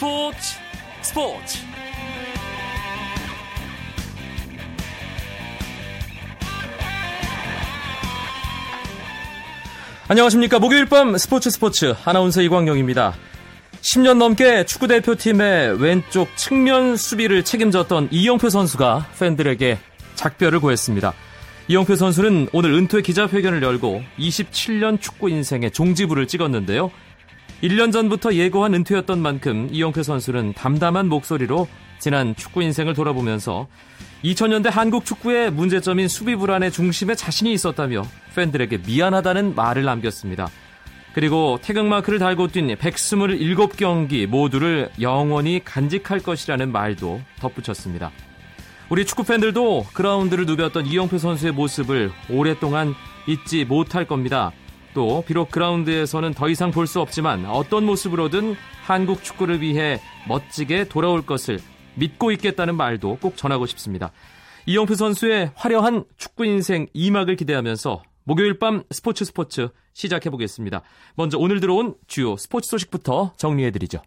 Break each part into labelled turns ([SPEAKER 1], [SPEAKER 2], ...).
[SPEAKER 1] 스포츠 스포츠 안녕하십니까 목요일 밤 스포츠 스포츠 아나운서 이광용입니다 10년 넘게 축구대표팀의 왼쪽 측면 수비를 책임졌던 이영표 선수가 팬들에게 작별을 고했습니다. 이영표 선수는 오늘 은퇴 기자회견을 열고 27년 축구 인생의 종지부를 찍었는데요. 1년 전부터 예고한 은퇴였던 만큼 이영표 선수는 담담한 목소리로 지난 축구 인생을 돌아보면서 2000년대 한국 축구의 문제점인 수비 불안의 중심에 자신이 있었다며 팬들에게 미안하다는 말을 남겼습니다. 그리고 태극마크를 달고 뛴 127경기 모두를 영원히 간직할 것이라는 말도 덧붙였습니다. 우리 축구 팬들도 그라운드를 누볐던 이영표 선수의 모습을 오랫동안 잊지 못할 겁니다. 또 비록 그라운드에서는 더 이상 볼 수 없지만 어떤 모습으로든 한국 축구를 위해 멋지게 돌아올 것을 믿고 있겠다는 말도 꼭 전하고 싶습니다. 이영표 선수의 화려한 축구 인생 2막을 기대하면서 목요일 밤 스포츠 스포츠 시작해 보겠습니다. 먼저 오늘 들어온 주요 스포츠 소식부터 정리해 드리죠.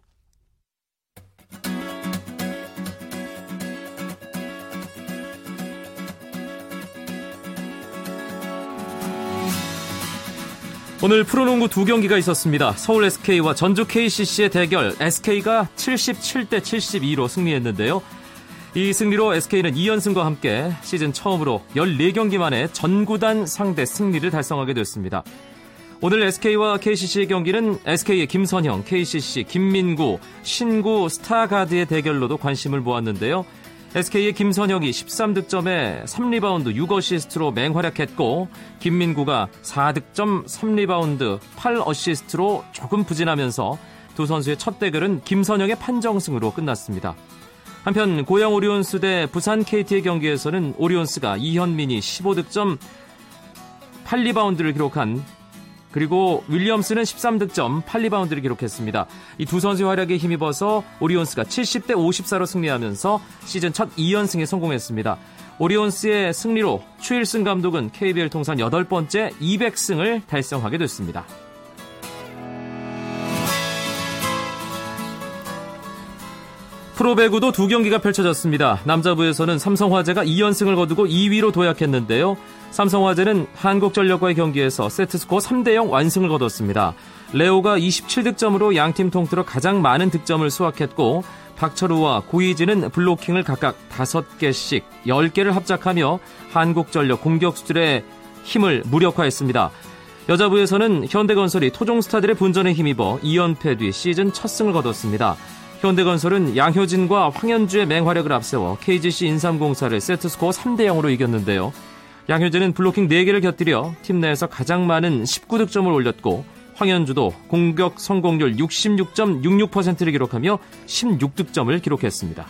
[SPEAKER 1] 오늘 프로농구 두 경기가 있었습니다. 서울 SK와 전주 KCC의 대결 SK가 77대 72로 승리했는데요. 이 승리로 SK는 2연승과 함께 시즌 처음으로 14경기 만에 전구단 상대 승리를 달성하게 됐습니다. 오늘 SK와 KCC의 경기는 SK의 김선형, KCC 김민구, 신구 스타가드의 대결로도 관심을 모았는데요. SK의 김선형이 13득점에 3리바운드 6어시스트로 맹활약했고 김민구가 4득점 3리바운드 8어시스트로 조금 부진하면서 두 선수의 첫 대결은 김선형의 판정승으로 끝났습니다. 한편 고양 오리온스 대 부산 KT의 경기에서는 오리온스가 이현민이 15득점 8리바운드를 기록한 그리고 윌리엄스는 13득점 8리바운드를 기록했습니다. 이 두 선수의 활약에 힘입어서 오리온스가 70대 54로 승리하면서 시즌 첫 2연승에 성공했습니다. 오리온스의 승리로 추일승 감독은 KBL 통산 8번째 200승을 달성하게 됐습니다. 프로배구도 두 경기가 펼쳐졌습니다. 남자부에서는 삼성화재가 2연승을 거두고 2위로 도약했는데요. 삼성화재는 한국전력과의 경기에서 세트스코어 3대0 완승을 거뒀습니다. 레오가 27득점으로 양팀 통틀어 가장 많은 득점을 수확했고 박철우와 고이진은 블로킹을 각각 5개씩 10개를 합작하며 한국전력 공격수들의 힘을 무력화했습니다. 여자부에서는 현대건설이 토종스타들의 분전에 힘입어 2연패 뒤 시즌 첫 승을 거뒀습니다. 현대건설은 양효진과 황현주의 맹활약을 앞세워 KGC 인삼공사를 세트스코어 3대 0으로 이겼는데요. 양효진은 블로킹 4개를 곁들여 팀 내에서 가장 많은 19득점을 올렸고 황현주도 공격 성공률 66.66%를 기록하며 16득점을 기록했습니다.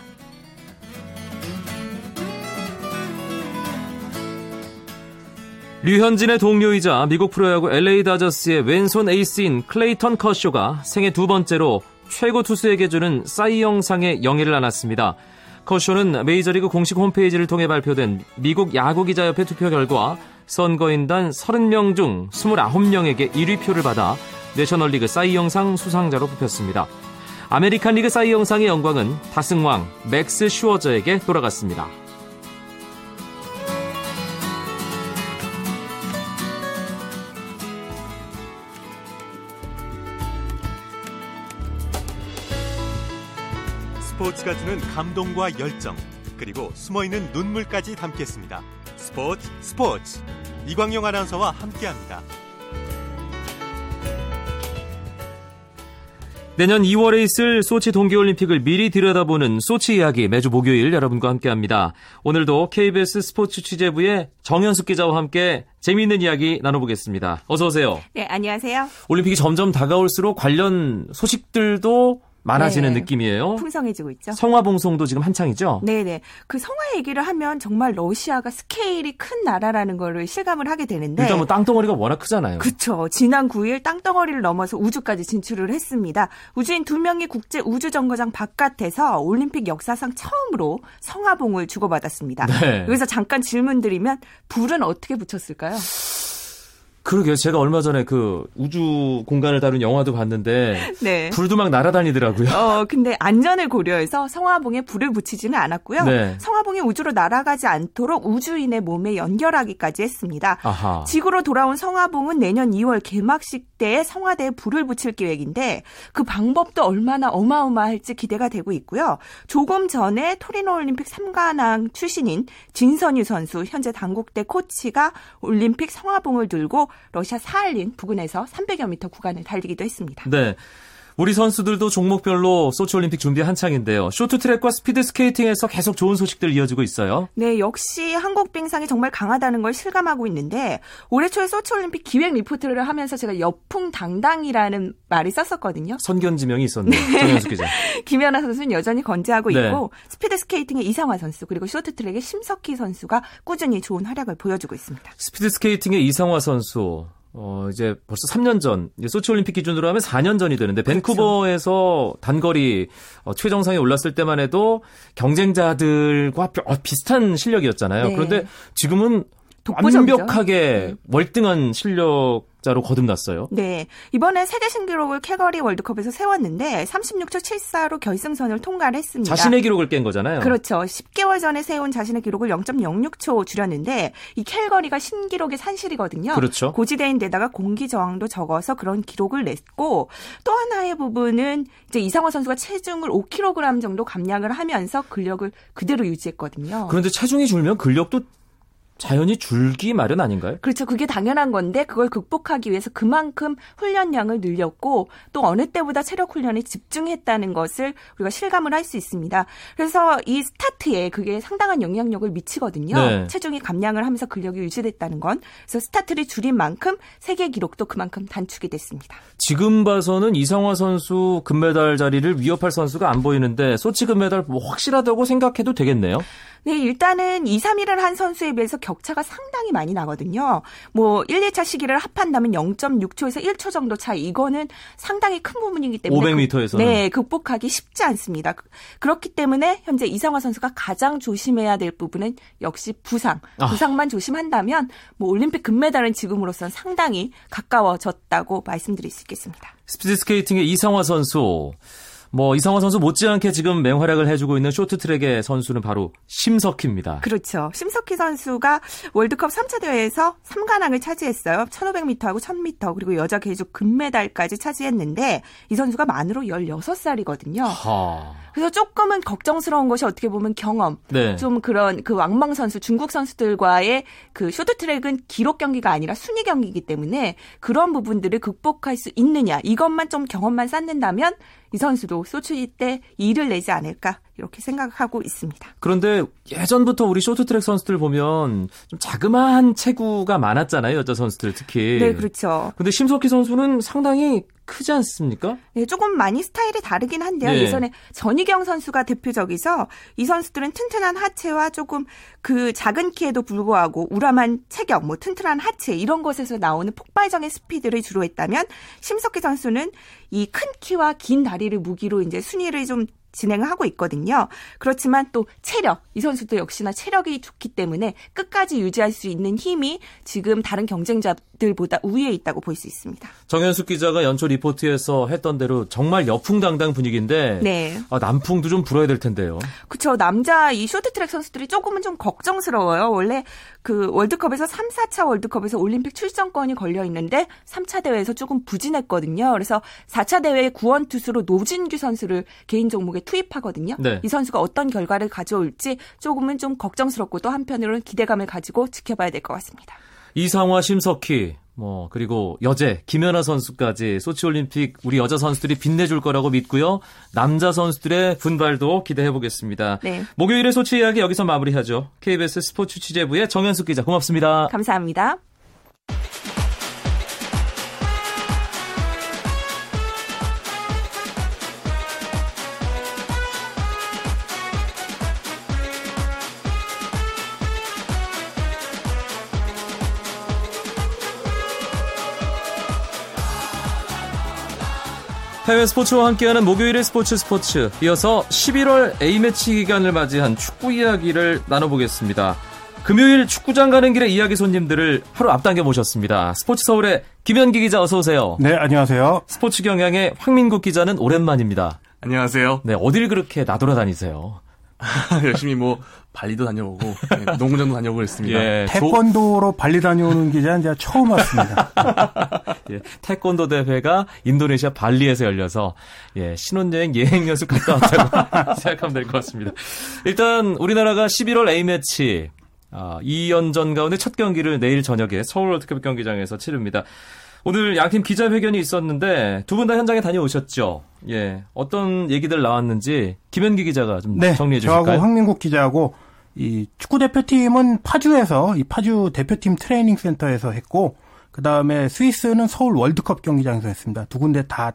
[SPEAKER 1] 류현진의 동료이자 미국 프로야구 LA 다저스의 왼손 에이스인 클레이턴 커쇼가 생애 두 번째로 최고 투수에게 주는 사이영상의 영예를 안았습니다. 커쇼는 메이저리그 공식 홈페이지를 통해 발표된 미국 야구기자협회 투표 결과 선거인단 30명 중 29명에게 1위 표를 받아 내셔널리그 사이영상 수상자로 뽑혔습니다. 아메리칸 리그 사이영상의 영광은 다승왕 맥스 슈어저에게 돌아갔습니다.
[SPEAKER 2] 스포츠가 주는 감동과 열정 그리고 숨어있는 눈물까지 담겠습니다. 스포츠 스포츠 이광용 아나운서와 함께합니다.
[SPEAKER 1] 내년 2월에 있을 소치 동계올림픽을 미리 들여다보는 소치 이야기 매주 목요일 여러분과 함께합니다. 오늘도 KBS 스포츠 취재부의 정현숙 기자와 함께 재미있는 이야기 나눠보겠습니다. 어서 오세요.
[SPEAKER 3] 네, 안녕하세요.
[SPEAKER 1] 올림픽이 점점 다가올수록 관련 소식들도 많아지는 네. 느낌이에요.
[SPEAKER 3] 풍성해지고 있죠.
[SPEAKER 1] 성화 봉송도 지금 한창이죠.
[SPEAKER 3] 네네. 그 성화 얘기를 하면 정말 러시아가 스케일이 큰 나라라는 걸 실감을 하게 되는데
[SPEAKER 1] 일단 뭐 땅덩어리가 워낙 크잖아요.
[SPEAKER 3] 그렇죠. 지난 9일 땅덩어리를 넘어서 우주까지 진출을 했습니다. 우주인 두 명이 국제 우주 정거장 바깥에서 올림픽 역사상 처음으로 성화봉을 주고받았습니다. 네. 여기서 잠깐 질문 드리면 불은 어떻게 붙였을까요?
[SPEAKER 1] 그러게요. 제가 얼마 전에 그 우주 공간을 다룬 영화도 봤는데 네. 불도 막 날아다니더라고요.
[SPEAKER 3] 어, 근데 안전을 고려해서 성화봉에 불을 붙이지는 않았고요. 네. 성화봉이 우주로 날아가지 않도록 우주인의 몸에 연결하기까지 했습니다. 아하. 지구로 돌아온 성화봉은 내년 2월 개막식 때 성화대에 불을 붙일 계획인데 그 방법도 얼마나 어마어마할지 기대가 되고 있고요. 조금 전에 토리노 올림픽 3관왕 출신인 진선유 선수 현재 당국대 코치가 올림픽 성화봉을 들고 러시아 사할린 부근에서 300여 미터 구간을 달리기도 했습니다.
[SPEAKER 1] 네. 우리 선수들도 종목별로 소치올림픽 준비 한창인데요. 쇼트트랙과 스피드스케이팅에서 계속 좋은 소식들 이어지고 있어요.
[SPEAKER 3] 네, 역시 한국 빙상이 정말 강하다는 걸 실감하고 있는데 올해 초에 소치올림픽 기획 리포트를 하면서 제가 여풍당당이라는 말을 썼었거든요.
[SPEAKER 1] 선견지명이 있었네요. 정현숙 기자.
[SPEAKER 3] 김연아 선수는 여전히 건재하고 네. 있고 스피드스케이팅의 이상화 선수 그리고 쇼트트랙의 심석희 선수가 꾸준히 좋은 활약을 보여주고 있습니다.
[SPEAKER 1] 스피드스케이팅의 이상화 선수 어, 이제 벌써 3년 전, 이제 소치 올림픽 기준으로 하면 4년 전이 되는데, 그렇죠. 밴쿠버에서 단거리 어, 최정상에 올랐을 때만 해도 경쟁자들과 어, 비슷한 실력이었잖아요. 네. 그런데 지금은 독보적이죠. 완벽하게 네. 월등한 실력 자로 거듭났어요.
[SPEAKER 3] 네. 이번에 세계 신기록을 캐거리 월드컵에서 세웠는데 36초 74로 결승선을 통과를 했습니다.
[SPEAKER 1] 자신의 기록을 깬 거잖아요.
[SPEAKER 3] 그렇죠. 10개월 전에 세운 자신의 기록을 0.06초 줄였는데 이 캘거리가 신기록의 산실이거든요.
[SPEAKER 1] 그렇죠.
[SPEAKER 3] 고지대인데다가 공기 저항도 적어서 그런 기록을 냈고 또 하나의 부분은 이제 이상호 선수가 체중을 5kg 정도 감량을 하면서 근력을 그대로 유지했거든요.
[SPEAKER 1] 그런데 체중이 줄면 근력도 자연히 줄기 마련 아닌가요?
[SPEAKER 3] 그렇죠. 그게 당연한 건데 그걸 극복하기 위해서 그만큼 훈련량을 늘렸고 또 어느 때보다 체력 훈련에 집중했다는 것을 우리가 실감을 할 수 있습니다. 그래서 이 스타트에 그게 상당한 영향력을 미치거든요. 네. 체중이 감량을 하면서 근력이 유지됐다는 건. 그래서 스타트를 줄인 만큼 세계 기록도 그만큼 단축이 됐습니다.
[SPEAKER 1] 지금 봐서는 이상화 선수 금메달 자리를 위협할 선수가 안 보이는데 소치 금메달 뭐 확실하다고 생각해도 되겠네요.
[SPEAKER 3] 네, 일단은 2, 3위를 한 선수에 비해서 격차가 상당히 많이 나거든요. 뭐 1, 2차 시기를 합한다면 0.6초에서 1초 정도 차이. 이거는 상당히 큰 부분이기 때문에
[SPEAKER 1] 500m에서
[SPEAKER 3] 네, 극복하기 쉽지 않습니다. 그렇기 때문에 현재 이상화 선수가 가장 조심해야 될 부분은 역시 부상. 아. 부상만 조심한다면 뭐 올림픽 금메달은 지금으로선 상당히 가까워졌다고 말씀드릴 수 있겠습니다.
[SPEAKER 1] 스피드 스케이팅의 이상화 선수 뭐 이상화 선수 못지않게 지금 맹활약을 해주고 있는 쇼트트랙의 선수는 바로 심석희입니다.
[SPEAKER 3] 그렇죠. 심석희 선수가 월드컵 3차 대회에서 3관왕을 차지했어요. 1500m하고 1000m 그리고 여자 계주 금메달까지 차지했는데 이 선수가 만으로 16살이거든요. 하... 그래서 조금은 걱정스러운 것이 어떻게 보면 경험. 네. 좀 그런 그 왕망 선수, 중국 선수들과의 그 쇼트트랙은 기록 경기가 아니라 순위 경기이기 때문에 그런 부분들을 극복할 수 있느냐. 이것만 좀 경험만 쌓는다면 이 선수도 소치 때 일을 내지 않을까 이렇게 생각하고 있습니다.
[SPEAKER 1] 그런데 예전부터 우리 쇼트트랙 선수들 보면 좀 자그마한 체구가 많았잖아요 여자 선수들 특히.
[SPEAKER 3] 네 그렇죠.
[SPEAKER 1] 근데 심석희 선수는 상당히 크지 않습니까?
[SPEAKER 3] 네, 조금 많이 스타일이 다르긴 한데요. 네. 예전에 전희경 선수가 대표적이서 이 선수들은 튼튼한 하체와 조금 그 작은 키에도 불구하고 우람한 체격, 뭐 튼튼한 하체 이런 것에서 나오는 폭발적인 스피드를 주로 했다면 심석희 선수는 이 큰 키와 긴 다리를 무기로 이제 순위를 좀 진행을 하고 있거든요. 그렇지만 또 체력, 이 선수도 역시나 체력이 좋기 때문에 끝까지 유지할 수 있는 힘이 지금 다른 경쟁자들보다 우위에 있다고 볼 수 있습니다.
[SPEAKER 1] 정현숙 기자가 연초 리포트에서 했던 대로 정말 여풍당당 분위기인데 네. 아, 남풍도 좀 불어야 될 텐데요.
[SPEAKER 3] 그렇죠. 남자 이 쇼트트랙 선수들이 조금은 좀 걱정스러워요. 원래 그 월드컵에서 3, 4차 월드컵에서 올림픽 출전권이 걸려 있는데 3차 대회에서 조금 부진했거든요. 그래서 4차 대회 구원 투수로 노진규 선수를 개인 종목에 투입하거든요. 네. 이 선수가 어떤 결과를 가져올지 조금은 좀 걱정스럽고 또 한편으로는 기대감을 가지고 지켜봐야 될 것 같습니다.
[SPEAKER 1] 이상화, 심석희, 뭐 그리고 여제 김연아 선수까지 소치 올림픽 우리 여자 선수들이 빛내줄 거라고 믿고요. 남자 선수들의 분발도 기대해 보겠습니다. 네. 목요일의 소치 이야기 여기서 마무리하죠. KBS 스포츠 취재부의 정현숙 기자 고맙습니다.
[SPEAKER 3] 감사합니다.
[SPEAKER 1] 해외 스포츠와 함께하는 목요일의 스포츠 스포츠. 이어서 11월 A매치 기간을 맞이한 축구 이야기를 나눠보겠습니다. 금요일 축구장 가는 길의 이야기 손님들을 하루 앞당겨 모셨습니다. 스포츠 서울의 김현기 기자 어서 오세요.
[SPEAKER 4] 네, 안녕하세요.
[SPEAKER 1] 스포츠 경향의 황민국 기자는 오랜만입니다.
[SPEAKER 5] 안녕하세요.
[SPEAKER 1] 네, 어딜 그렇게 나돌아다니세요?
[SPEAKER 5] 열심히 뭐 발리도 다녀오고 네, 농구장도 다녀오고 그랬습니다. 예,
[SPEAKER 4] 태권도로 발리 다녀오는 기자는 제가 처음 왔습니다.
[SPEAKER 1] 예, 태권도 대회가 인도네시아 발리에서 열려서 예, 신혼여행 예행 연습 갔다 왔다고 생각하면 될 것 같습니다. 일단 우리나라가 11월 A매치 아, 2연전 가운데 첫 경기를 내일 저녁에 서울 월드컵 경기장에서 치릅니다. 오늘 양팀 기자회견이 있었는데 두 분 다 현장에 다녀오셨죠? 예. 어떤 얘기들 나왔는지 김현기 기자가 좀 네, 정리해 주실까요?
[SPEAKER 4] 저하고 황민국 기자하고 이 축구 대표팀은 파주에서 이 파주 대표팀 트레이닝 센터에서 했고 그다음에 스위스는 서울 월드컵 경기장에서 했습니다. 두 군데 다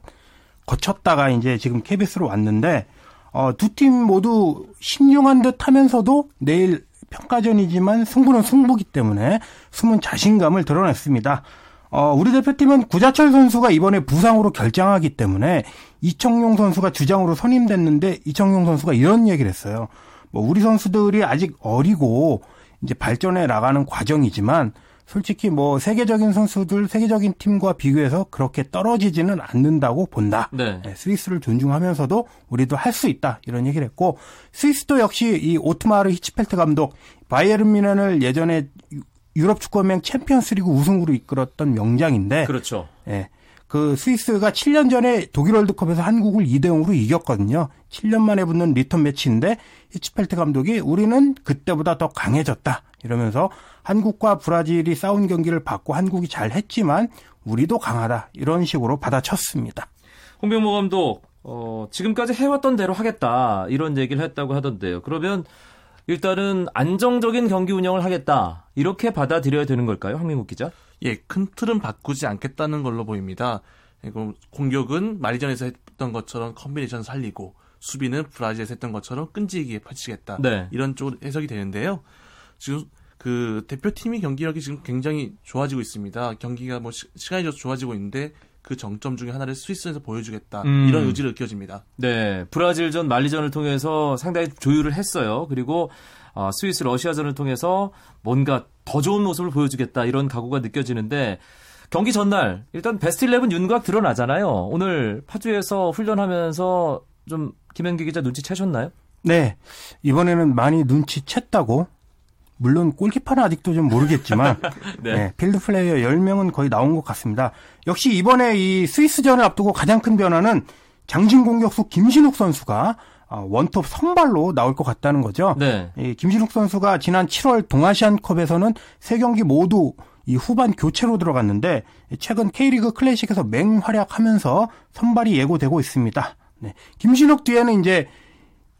[SPEAKER 4] 거쳤다가 이제 지금 KBS로 왔는데 어, 두 팀 모두 신중한 듯 하면서도 내일 평가전이지만 승부는 승부기 때문에 숨은 자신감을 드러냈습니다. 어, 우리 대표팀은 구자철 선수가 이번에 부상으로 결장하기 때문에 이청용 선수가 주장으로 선임됐는데 이청용 선수가 이런 얘기를 했어요. 뭐 우리 선수들이 아직 어리고 이제 발전해 나가는 과정이지만 솔직히 뭐 세계적인 선수들, 세계적인 팀과 비교해서 그렇게 떨어지지는 않는다고 본다. 네. 네, 스위스를 존중하면서도 우리도 할 수 있다 이런 얘기를 했고 스위스도 역시 이 오트마르 히츠펠트 감독 바이에른 뮌헨을 예전에 유럽 축구연맹 챔피언스리그 우승으로 이끌었던 명장인데
[SPEAKER 1] 그렇죠.
[SPEAKER 4] 예. 그 스위스가 7년 전에 독일 월드컵에서 한국을 2대 0으로 이겼거든요. 7년 만에 붙는 리턴 매치인데 히츠펠트 감독이 우리는 그때보다 더 강해졌다. 이러면서 한국과 브라질이 싸운 경기를 봤고 한국이 잘 했지만 우리도 강하다. 이런 식으로 받아쳤습니다.
[SPEAKER 1] 홍명보 감독 어, 지금까지 해왔던 대로 하겠다. 이런 얘기를 했다고 하던데요. 그러면 일단은 안정적인 경기 운영을 하겠다. 이렇게 받아들여야 되는 걸까요? 황민국 기자?
[SPEAKER 5] 예, 큰 틀은 바꾸지 않겠다는 걸로 보입니다. 공격은 말리전에서 했던 것처럼 콤비네이션 살리고 수비는 브라질에서 했던 것처럼 끈질기게 펼치겠다. 네. 이런 쪽으로 해석이 되는데요. 지금 그 대표팀이 경기력이 지금 굉장히 좋아지고 있습니다. 경기가 뭐 시, 간이 좀 좋아지고 있는데 그 정점 중에 하나를 스위스에서 보여주겠다 음. 이런 의지를 느껴집니다.
[SPEAKER 1] 네, 브라질전 말리전을 통해서 상당히 조율을 했어요. 그리고 어, 스위스 러시아전을 통해서 뭔가 더 좋은 모습을 보여주겠다 이런 각오가 느껴지는데 경기 전날 일단 베스트 11 윤곽 드러나잖아요. 오늘 파주에서 훈련하면서 좀 김현기 기자 눈치채셨나요?
[SPEAKER 4] 네, 이번에는 많이 눈치챘다고 물론 골키퍼는 아직도 좀 모르겠지만 네. 네, 필드 플레이어 10명은 거의 나온 것 같습니다. 역시 이번에 이 스위스전을 앞두고 가장 큰 변화는 장신 공격수 김신욱 선수가 어, 원톱 선발로 나올 것 같다는 거죠. 네. 이 김신욱 선수가 지난 7월 동아시안컵에서는 세 경기 모두 이 후반 교체로 들어갔는데 최근 K리그 클래식에서 맹활약하면서 선발이 예고되고 있습니다. 네. 김신욱 뒤에는 이제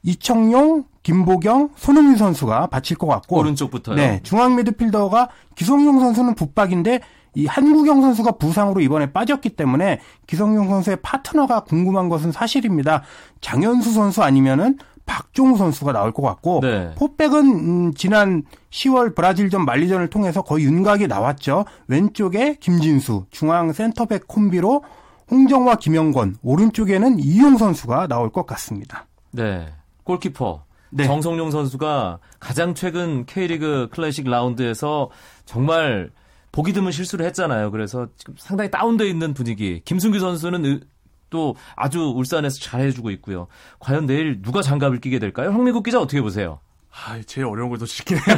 [SPEAKER 4] 이청용, 김보경, 손흥민 선수가 받칠 것 같고
[SPEAKER 1] 오른쪽부터요.
[SPEAKER 4] 네, 중앙 미드필더가 기성용 선수는 붙박인데 이 한국영 선수가 부상으로 이번에 빠졌기 때문에 기성용 선수의 파트너가 궁금한 것은 사실입니다. 장현수 선수 아니면은 박종우 선수가 나올 것 같고 네. 포백은 음, 지난 10월 브라질전 만리전을 통해서 거의 윤곽이 나왔죠. 왼쪽에 김진수, 중앙 센터백 콤비로 홍정화, 김영권, 오른쪽에는 이용 선수가 나올 것 같습니다.
[SPEAKER 1] 네. 골키퍼 네. 정성용 선수가 가장 최근 K리그 클래식 라운드에서 정말 보기 드문 실수를 했잖아요. 그래서 지금 상당히 다운돼 있는 분위기. 김승규 선수는 또 아주 울산에서 잘해주고 있고요. 과연 내일 누가 장갑을 끼게 될까요? 황미국 기자 어떻게 보세요?
[SPEAKER 5] 아, 제일 어려운 걸더 시키네요.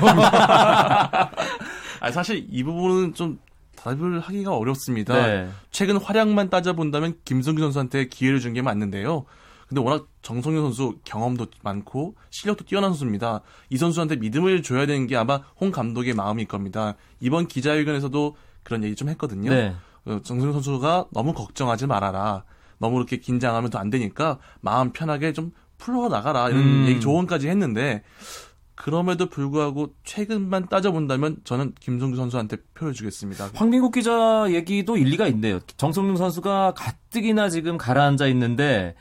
[SPEAKER 5] 아, 사실 이 부분은 좀 답을 하기가 어렵습니다. 네. 최근 활약만 따져본다면 김승규 선수한테 기회를 준 게 맞는데요. 근데 워낙 정성현 선수 경험도 많고 실력도 뛰어난 선수입니다. 이 선수한테 믿음을 줘야 되는 게 아마 홍 감독의 마음일 겁니다. 이번 기자회견에서도 그런 얘기 좀 했거든요. 네. 어, 정성현 선수가 너무 걱정하지 말아라. 너무 이렇게 긴장하면 더 안 되니까 마음 편하게 좀 풀어 나가라 이런 음. 얘기 조언까지 했는데 그럼에도 불구하고 최근만 따져본다면 저는 김성규 선수한테 표를 주겠습니다.
[SPEAKER 1] 황민국 기자 얘기도 일리가 있네요. 정성용 선수가 가뜩이나 지금 가라앉아 있는데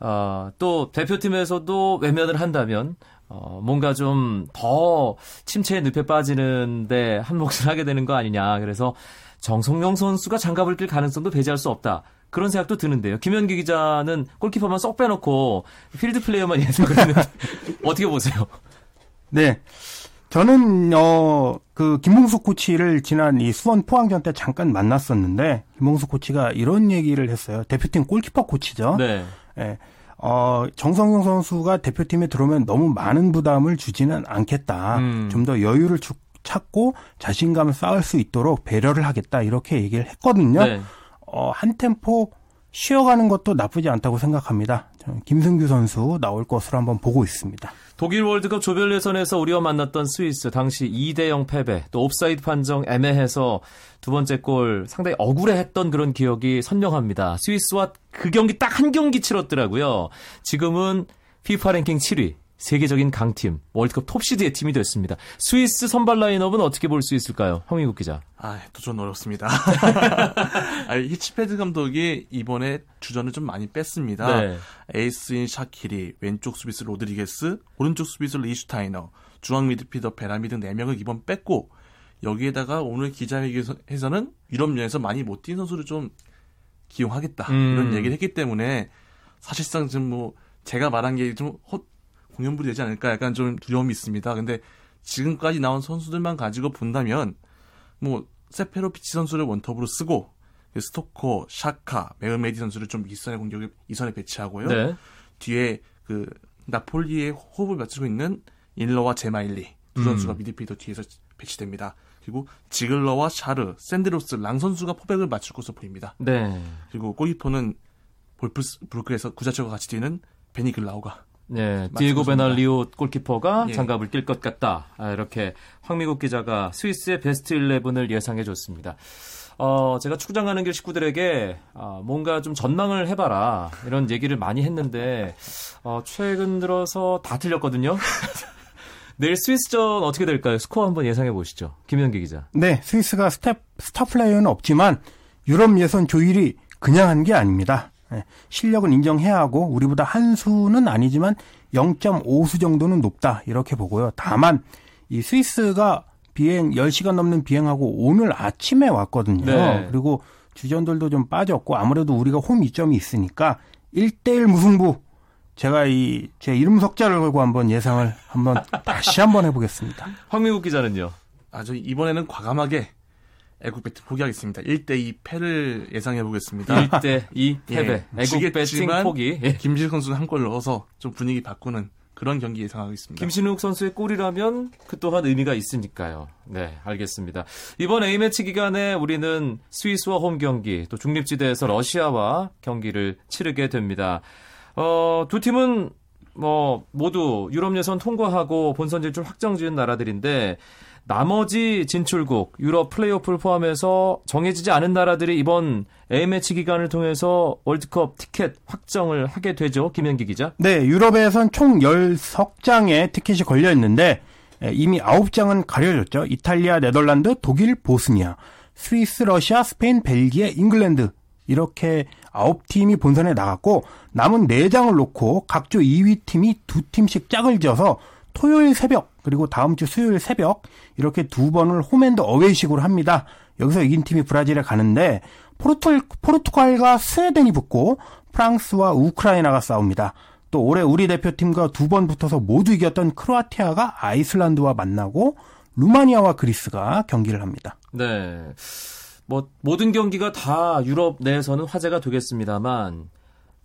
[SPEAKER 1] 어, 또 대표팀에서도 외면을 한다면 어, 뭔가 좀 더 침체의 늪에 빠지는데 한 몫을 하게 되는 거 아니냐. 그래서 정성용 선수가 장갑을 낄 가능성도 배제할 수 없다. 그런 생각도 드는데요. 김현기 기자는 골키퍼만 쏙 빼놓고 필드 플레이어만 예상을 했는데 어떻게 보세요?
[SPEAKER 4] 네. 저는 어 그 김봉숙 코치를 지난 이 수원 포항전 때 잠깐 만났었는데 김봉숙 코치가 이런 얘기를 했어요. 대표팀 골키퍼 코치죠. 네. 예. 어, 정성용 선수가 대표팀에 들어오면 너무 많은 부담을 주지는 않겠다. 음. 좀더 여유를 주, 찾고 자신감을 쌓을 수 있도록 배려를 하겠다. 이렇게 얘기를 했거든요. 네. 어, 한 템포 쉬어가는 것도 나쁘지 않다고 생각합니다. 김승규 선수 나올 것으로 한번 보고 있습니다.
[SPEAKER 1] 독일 월드컵 조별 예선에서 우리와 만났던 스위스 당시 2대 0 패배, 또 옵사이드 판정 애매해서 두 번째 골 상당히 억울해했던 그런 기억이 선명합니다. 스위스와 그 경기 딱 한 경기 치렀더라고요. 지금은 피파 랭킹 7위, 세계적인 강팀, 월드컵 톱시드의 팀이 됐습니다. 스위스 선발 라인업은 어떻게 볼 수 있을까요? 황민국 기자.
[SPEAKER 5] 아, 도전 어렵습니다. 아, 히츠펠트 감독이 이번에 주전을 좀 많이 뺐습니다. 네. 에이스인 샤키리, 왼쪽 수비수 로드리게스, 오른쪽 수비수 리히슈타이너, 중앙 미드필더 베라미 등 4명을 이번 뺐고 여기에다가 오늘 기자회견에서는 유럽 예선에서 많이 못 뛴 선수를 좀 기용하겠다 음. 이런 얘기를 했기 때문에 사실상 지금 뭐 제가 말한 게 좀 공염불이 되지 않을까 약간 좀 두려움이 있습니다. 근데 지금까지 나온 선수들만 가지고 본다면 뭐 세페로비치 선수를 원톱으로 쓰고 스토커, 샤카, 메메디 선수를 좀 이선의 공격에 이선에 배치하고요. 네. 뒤에 그 나폴리의 호흡을 맞추고 있는 인러와 제마일리 두 선수가 음. 미드필더 뒤에서 배치됩니다. 그리고 지글러와 샤르, 센데로스, 랑 선수가 포백을 맞출 것으로 보입니다. 네. 그리고 골키퍼는 볼프스부르크에서 구자철과 같이 뛰는 베니 글라우가
[SPEAKER 1] 네, 디에고 베날리오 골키퍼가 예. 장갑을 낄 것 같다. 아, 이렇게 황민국 기자가 스위스의 베스트 11을 예상해 줬습니다. 어, 제가 축구장 가는 길 식구들에게 어, 뭔가 좀 전망을 해봐라 이런 얘기를 많이 했는데 어, 최근 들어서 다 틀렸거든요. 내일 스위스전 어떻게 될까요? 스코어 한번 예상해 보시죠. 김현기 기자.
[SPEAKER 4] 네, 스위스가 스텝 스타 플레이어는 없지만 유럽 예선 조 1위 그냥 한 게 아닙니다. 예, 실력은 인정해야 하고 우리보다 한 수는 아니지만 0.5수 정도는 높다 이렇게 보고요. 다만 이 스위스가 비행 10시간 넘는 비행하고 오늘 아침에 왔거든요. 네. 그리고 주전들도 좀 빠졌고 아무래도 우리가 홈 이점이 있으니까 1대1 무승부 제가 이 제 이름 석자를 걸고 한번 예상을 한번 다시 한번 해보겠습니다.
[SPEAKER 1] 황민국 기자는요?
[SPEAKER 5] 아주 이번에는 과감하게 애국 배팅 포기하겠습니다. 1대2 패를 예상해 보겠습니다.
[SPEAKER 1] 1대2 패배. 예, 애국 배팅 포기.
[SPEAKER 5] 예. 김진욱 선수는 한 골 넣어서 좀 분위기 바꾸는 그런 경기 예상하겠습니다.
[SPEAKER 1] 김신욱 선수의 골이라면 그 또한 의미가 있으니까요. 네, 알겠습니다. 이번 A매치 기간에 우리는 스위스와 홈 경기, 또 중립지대에서 러시아와 경기를 치르게 됩니다. 어, 두 팀은 뭐 모두 유럽 예선 통과하고 본선 진출 확정 지은 나라들인데 나머지 진출국 유럽 플레이오프를 포함해서 정해지지 않은 나라들이 이번 A매치 기간을 통해서 월드컵 티켓 확정을 하게 되죠. 김현기 기자.
[SPEAKER 4] 네, 유럽에선 총 10석장의 티켓이 걸려 있는데 이미 9장은 가려졌죠. 이탈리아, 네덜란드, 독일, 보스니아, 스위스, 러시아, 스페인, 벨기에, 잉글랜드 이렇게 9팀이 본선에 나갔고 남은 4장을 놓고 각조 2위 팀이 두 팀씩 짝을 지어서 토요일 새벽 그리고 다음 주 수요일 새벽 이렇게 두 번을 홈앤드 어웨이식으로 합니다. 여기서 이긴 팀이 브라질에 가는데 포르투, 포르투갈과 스웨덴이 붙고 프랑스와 우크라이나가 싸웁니다. 또 올해 우리 대표팀과 두 번 붙어서 모두 이겼던 크로아티아가 아이슬란드와 만나고 루마니아와 그리스가 경기를 합니다.
[SPEAKER 1] 네. 뭐 모든 경기가 다 유럽 내에서는 화제가 되겠습니다만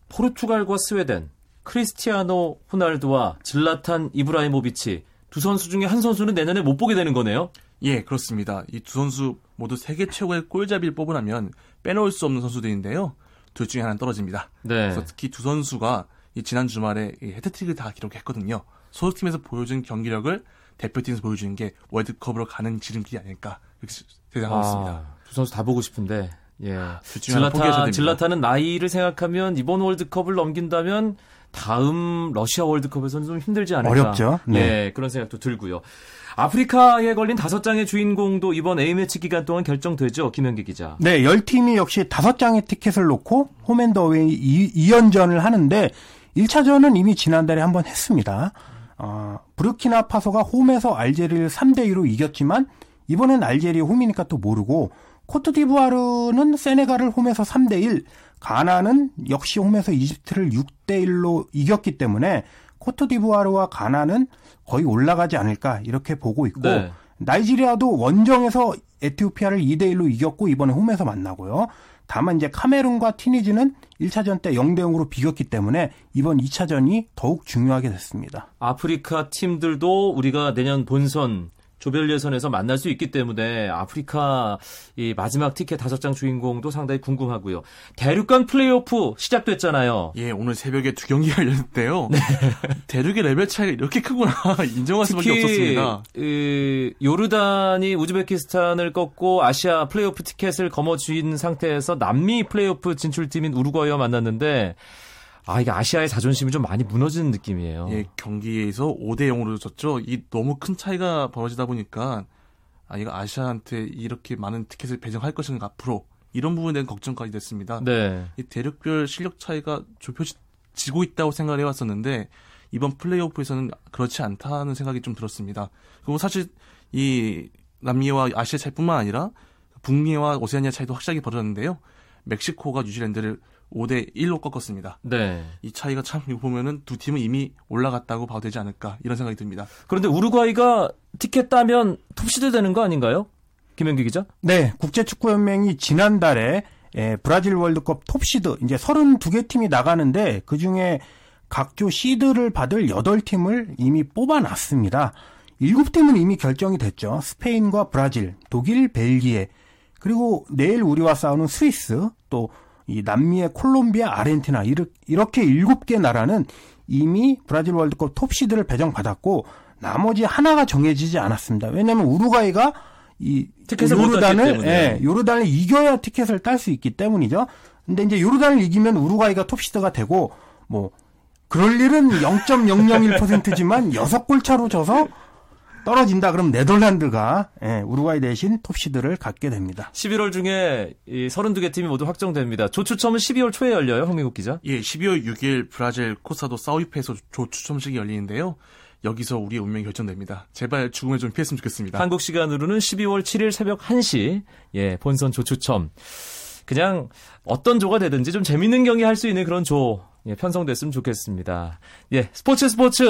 [SPEAKER 1] 포르투갈과 스웨덴 크리스티아노 호날두와 즐라탄 이브라히모비치 두 선수 중에 한 선수는 내년에 못 보게 되는 거네요.
[SPEAKER 5] 예, 그렇습니다. 이 두 선수 모두 세계 최고의 골잡이를 뽑으라면 빼놓을 수 없는 선수들인데요. 둘 중에 하나는 떨어집니다. 네. 그래서 특히 두 선수가 이 지난 주말에 헤트트릭을 다 기록했거든요. 소속팀에서 보여준 경기력을 대표팀에서 보여주는 게 월드컵으로 가는 지름길이 아닐까 이렇게 생각하고 아, 있습니다.
[SPEAKER 1] 두 선수 다 보고 싶은데 예. 질라타, 질라타는 나이를 생각하면 이번 월드컵을 넘긴다면 다음 러시아 월드컵에서는 좀 힘들지 않을까.
[SPEAKER 4] 어렵죠.
[SPEAKER 1] 네. 네, 그런 생각도 들고요. 아프리카에 걸린 다섯 장의 주인공도 이번 A매치 기간 동안 결정되죠. 김현기 기자.
[SPEAKER 4] 네, 10팀이 역시 다섯 장의 티켓을 놓고 홈앤더웨이 2연전을 하는데 1차전은 이미 지난달에 한 번 했습니다. 어, 부르키나 파소가 홈에서 알제리를 3대 2로 이겼지만 이번엔 알제리 홈이니까 또 모르고 코트디부아르는 세네갈을 홈에서 3대 1, 가나는 역시 홈에서 이집트를 6대 1로 이겼기 때문에 코트디부아르와 가나는 거의 올라가지 않을까 이렇게 보고 있고 네. 나이지리아도 원정에서 에티오피아를 2대 1로 이겼고 이번에 홈에서 만나고요. 다만 이제 카메룬과 티니지는 1차전 때 0대 0으로 비겼기 때문에 이번 2차전이 더욱 중요하게 됐습니다.
[SPEAKER 1] 아프리카 팀들도 우리가 내년 본선 조별 예선에서 만날 수 있기 때문에 아프리카 이 마지막 티켓 다섯 장 주인공도 상당히 궁금하고요. 대륙간 플레이오프 시작됐잖아요.
[SPEAKER 5] 예, 오늘 새벽에 두 경기가 열렸는데요. 네. 대륙의 레벨 차이가 이렇게 크구나 인정할 수밖에 없었습니다.
[SPEAKER 1] 이, 요르단이 우즈베키스탄을 꺾고 아시아 플레이오프 티켓을 거머쥔 상태에서 남미 플레이오프 진출팀인 우루과이와 만났는데 아, 이게 아시아의 자존심이 좀 많이 무너지는 느낌이에요.
[SPEAKER 5] 예, 경기에서 5대 0으로 졌죠. 이 너무 큰 차이가 벌어지다 보니까 아, 이거 아시아한테 이렇게 많은 티켓을 배정할 것인가 앞으로 이런 부분에 대한 걱정까지 됐습니다. 네. 이 대륙별 실력 차이가 좁혀지고 있다고 생각을 해왔었는데 이번 플레이오프에서는 그렇지 않다는 생각이 좀 들었습니다. 그리고 사실 이 남미와 아시아 차이뿐만 아니라 북미와 오세아니아 차이도 확실하게 벌어졌는데요. 멕시코가 뉴질랜드를 5대 1로 꺾었습니다. 네. 이 차이가 참 보면은 두 팀은 이미 올라갔다고 봐도 되지 않을까 이런 생각이 듭니다.
[SPEAKER 1] 그런데 우루과이가 티켓 따면 톱시드 되는 거 아닌가요? 김현기 기자?
[SPEAKER 4] 네, 국제축구연맹이 지난달에 예, 브라질 월드컵 톱시드 이제 32개 팀이 나가는데 그 중에 각조 시드를 받을 8팀을 이미 뽑아놨습니다. 7팀은 이미 결정이 됐죠. 스페인과 브라질, 독일, 벨기에, 그리고 내일 우리와 싸우는 스위스, 또 이 남미의 콜롬비아, 아르헨티나 이렇게 일곱 개 나라는 이미 브라질 월드컵 톱시드를 배정받았고 나머지 하나가 정해지지 않았습니다. 왜냐하면 우루과이가 이 요르단을 예, 요르단을 이겨야 티켓을 딸 수 있기 때문이죠. 근데 이제 요르단을 이기면 우루과이가 톱시드가 되고 뭐 그럴 일은 0.001%지만 6골 차로 져서 떨어진다 그럼 네덜란드가 예, 우루과이 대신 톱시드를 갖게 됩니다.
[SPEAKER 1] 11월 중에 이 32개 팀이 모두 확정됩니다. 조추첨은 12월 초에 열려요, 황민국 기자?
[SPEAKER 5] 예, 12월 6일 브라질 코사도 사우이페에서 조추첨식이 열리는데요. 여기서 우리의 운명이 결정됩니다. 제발 죽음을 좀 피했으면 좋겠습니다.
[SPEAKER 1] 한국 시간으로는 12월 7일 새벽 1시 예, 본선 조추첨. 그냥 어떤 조가 되든지 좀 재밌는 경기 할 수 있는 그런 조 예, 편성됐으면 좋겠습니다. 예, 스포츠 스포츠.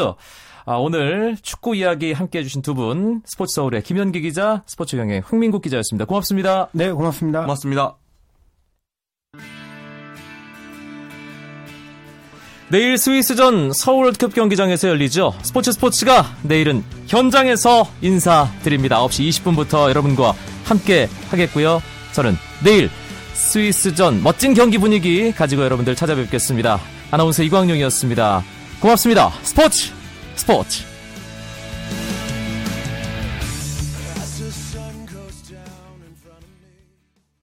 [SPEAKER 1] 아, 오늘 축구 이야기 함께 해주신 두 분, 스포츠 서울의 김현기 기자, 스포츠 경의 흥민국 기자였습니다. 고맙습니다.
[SPEAKER 4] 네, 고맙습니다.
[SPEAKER 5] 고맙습니다.
[SPEAKER 1] 내일 스위스전 서울월드컵 경기장에서 열리죠. 스포츠 스포츠가 내일은 현장에서 인사드립니다. 9시 20분부터 여러분과 함께 하겠고요. 저는 내일 스위스전 멋진 경기 분위기 가지고 여러분들 찾아뵙겠습니다. 아나운서 이광용이었습니다. 고맙습니다. 스포츠 스포츠